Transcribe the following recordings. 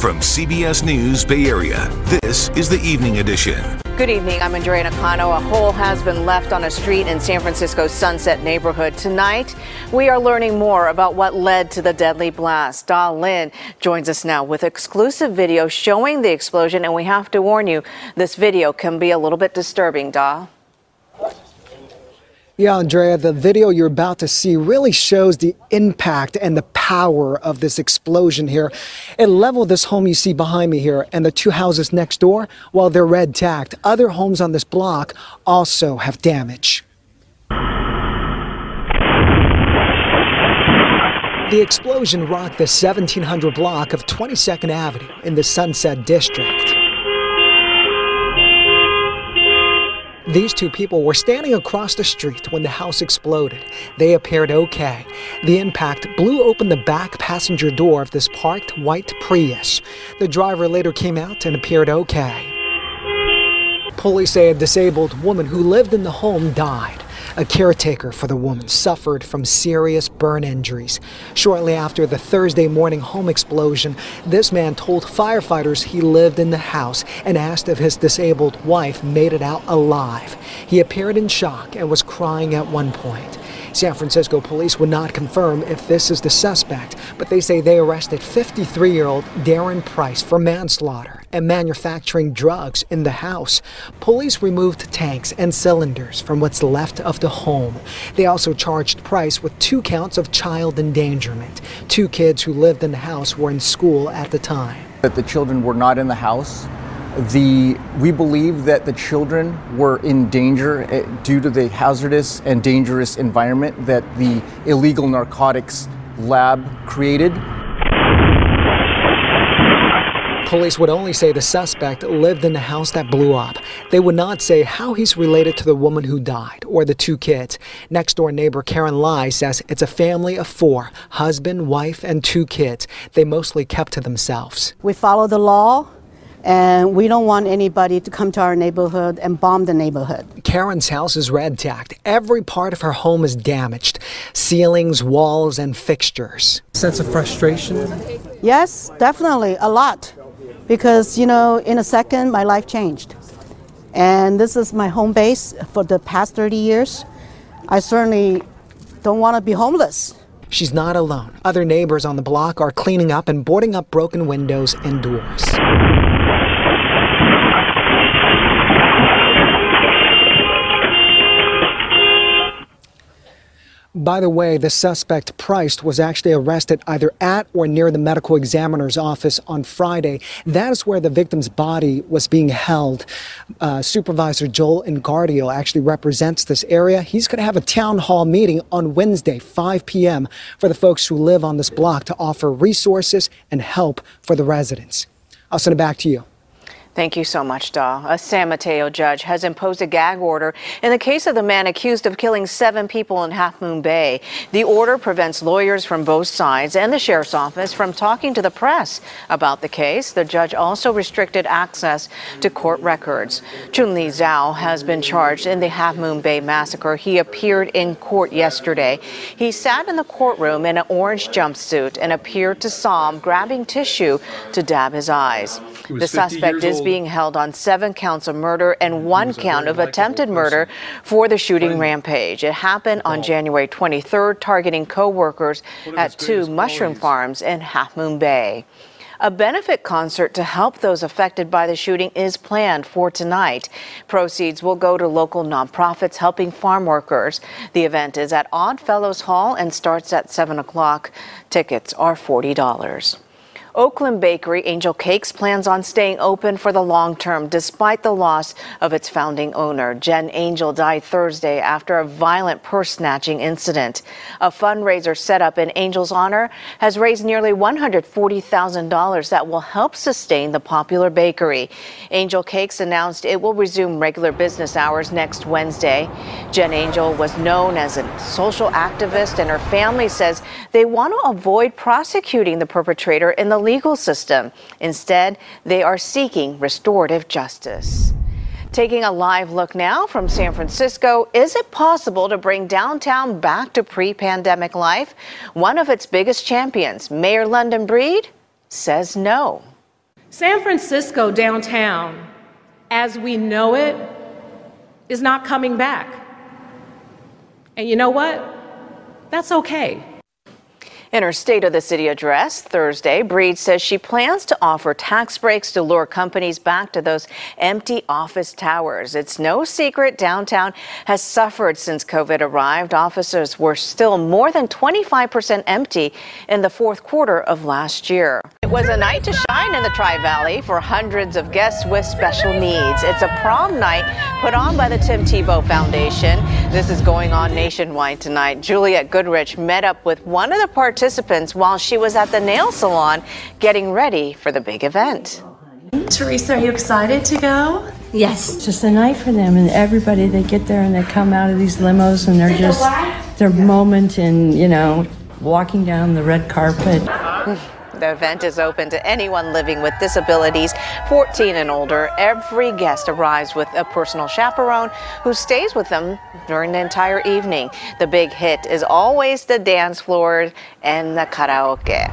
From CBS News Bay Area, this is the Evening Edition. Good evening. I'm Andrea Nakano. A hole has been left on a street in San Francisco's Sunset neighborhood. Tonight, we are learning more about what led to the deadly blast. Da Lin joins us now with exclusive video showing the explosion. And we have to warn you, this video can be a little bit disturbing, Da. Yeah, Andrea, the video you're about to see really shows the impact and the power of this explosion here. It leveled this home you see behind me here and the two houses next door, while they're red tacked. Other homes on this block also have damage. The explosion rocked the 1700 block of 22nd Avenue in the Sunset District. These two people were standing across the street when the house exploded. They appeared okay. The impact blew open the back passenger door of this parked white Prius. The driver later came out and appeared okay. Police say a disabled woman who lived in the home died. A caretaker for the woman suffered from serious burn injuries. Shortly after the Thursday morning home explosion, this man told firefighters he lived in the house and asked if his disabled wife made it out alive. He appeared in shock and was crying at one point. San Francisco police would not confirm if this is the suspect, but they say they arrested 53 year old Darren Price for manslaughter and manufacturing drugs in the house. Police removed tanks and cylinders from what's left of the home. They also charged Price with two counts of child endangerment. Two kids who lived in the house were in school at the time. That the children were not in the house the, we believe that the children were in danger eh, due to the hazardous and dangerous environment that the illegal narcotics lab created. Police would only say the suspect lived in the house that blew up. They would not say how he's related to the woman who died or the two kids. Next door neighbor Karen Lai says it's a family of four husband, wife, and two kids. They mostly kept to themselves. We follow the law and we don't want anybody to come to our neighborhood and bomb the neighborhood. Karen's house is red tacked. Every part of her home is damaged ceilings, walls, and fixtures. Sense of frustration? Yes, definitely, a lot. Because, you know, in a second, my life changed. And this is my home base for the past 30 years. I certainly don't want to be homeless. She's not alone. Other neighbors on the block are cleaning up and boarding up broken windows and doors. By the way, the suspect, Price, was actually arrested either at or near the medical examiner's office on Friday. That is where the victim's body was being held. Uh, Supervisor Joel Engardio actually represents this area. He's going to have a town hall meeting on Wednesday, 5 p.m., for the folks who live on this block to offer resources and help for the residents. I'll send it back to you. Thank you so much, Da. A San Mateo judge has imposed a gag order in the case of the man accused of killing seven people in Half Moon Bay. The order prevents lawyers from both sides and the sheriff's office from talking to the press about the case. The judge also restricted access to court records. Chun-Li Zhao has been charged in the Half Moon Bay massacre. He appeared in court yesterday. He sat in the courtroom in an orange jumpsuit and appeared to sob, grabbing tissue to dab his eyes. The suspect is being held on seven counts of murder and one count of attempted murder for the shooting rampage. It happened on January 23rd, targeting co-workers at two mushroom farms in Half Moon Bay. A benefit concert to help those affected by the shooting is planned for tonight. Proceeds will go to local nonprofits helping farm workers. The event is at Odd Fellows Hall and starts at 7 o'clock. Tickets are $40. Oakland Bakery Angel Cakes plans on staying open for the long term despite the loss of its founding owner. Jen Angel died Thursday after a violent purse snatching incident. A fundraiser set up in Angel's honor has raised nearly $140,000 that will help sustain the popular bakery. Angel Cakes announced it will resume regular business hours next Wednesday. Jen Angel was known as a social activist, and her family says they want to avoid prosecuting the perpetrator in the legal system. Instead, they are seeking restorative justice. Taking a live look now from San Francisco, is it possible to bring downtown back to pre pandemic life? One of its biggest champions, Mayor London Breed, says no. San Francisco downtown, as we know it, is not coming back. And you know what? That's okay. In her State of the City address Thursday, Breed says she plans to offer tax breaks to lure companies back to those empty office towers. It's no secret downtown has suffered since COVID arrived. Offices were still more than 25% empty in the fourth quarter of last year. It was a night to shine in the Tri Valley for hundreds of guests with special needs. It's a prom night put on by the Tim Tebow Foundation. This is going on nationwide tonight. Juliette Goodrich met up with one of the participants while she was at the nail salon getting ready for the big event. Teresa, are you excited to go? Yes. It's just a night for them and everybody, they get there and they come out of these limos and they're just their moment in, you know, walking down the red carpet. The event is open to anyone living with disabilities 14 and older. Every guest arrives with a personal chaperone who stays with them during the entire evening. The big hit is always the dance floor and the karaoke.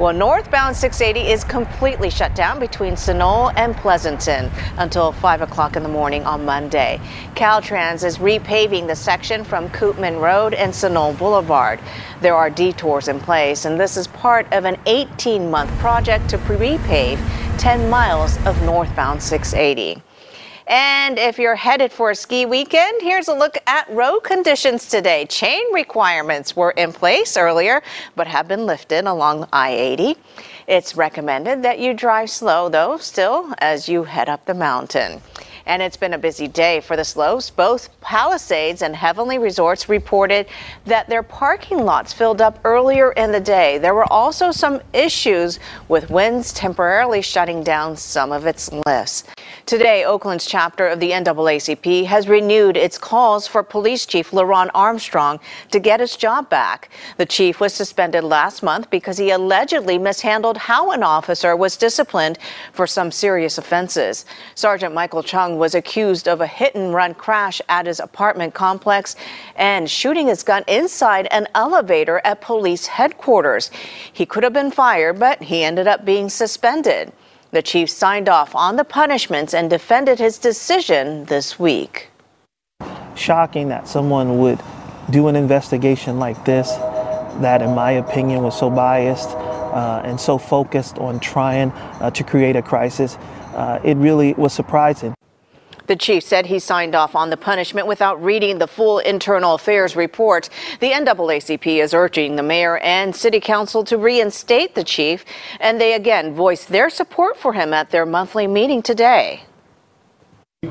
Well, northbound 680 is completely shut down between Sunol and Pleasanton until 5 o'clock in the morning on Monday. Caltrans is repaving the section from Koopman Road and Sunol Boulevard. There are detours in place, and this is part of an 18 month project to repave 10 miles of northbound 680. And if you're headed for a ski weekend, here's a look at road conditions today. Chain requirements were in place earlier, but have been lifted along I 80. It's recommended that you drive slow, though, still as you head up the mountain. And it's been a busy day for the slopes. Both Palisades and Heavenly Resorts reported that their parking lots filled up earlier in the day. There were also some issues with winds temporarily shutting down some of its lifts. Today, Oakland's chapter of the NAACP has renewed its calls for Police Chief LeRonne Armstrong to get his job back. The chief was suspended last month because he allegedly mishandled how an officer was disciplined for some serious offenses. Sergeant Michael Chung was accused of a hit and run crash at his apartment complex and shooting his gun inside an elevator at police headquarters. He could have been fired, but he ended up being suspended. The chief signed off on the punishments and defended his decision this week. Shocking that someone would do an investigation like this, that, in my opinion, was so biased uh, and so focused on trying uh, to create a crisis. Uh, it really was surprising. The chief said he signed off on the punishment without reading the full internal affairs report. The NAACP is urging the mayor and city council to reinstate the chief, and they again voiced their support for him at their monthly meeting today.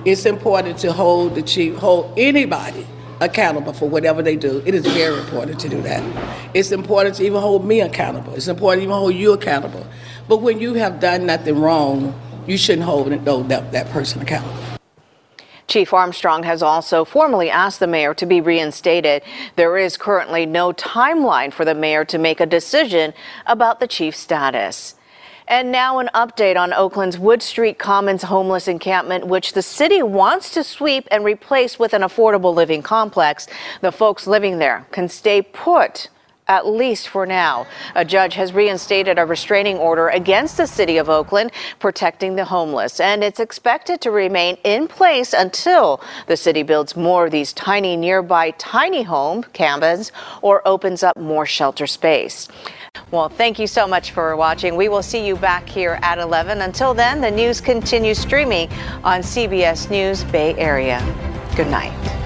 It's important to hold the chief, hold anybody accountable for whatever they do. It is very important to do that. It's important to even hold me accountable. It's important to even hold you accountable. But when you have done nothing wrong, you shouldn't hold that, that person accountable. Chief Armstrong has also formally asked the mayor to be reinstated. There is currently no timeline for the mayor to make a decision about the chief's status. And now an update on Oakland's Wood Street Commons homeless encampment, which the city wants to sweep and replace with an affordable living complex. The folks living there can stay put at least for now. A judge has reinstated a restraining order against the city of Oakland protecting the homeless, and it's expected to remain in place until the city builds more of these tiny nearby tiny home cabins or opens up more shelter space. Well, thank you so much for watching. We will see you back here at 11. Until then, the news continues streaming on CBS News Bay Area. Good night.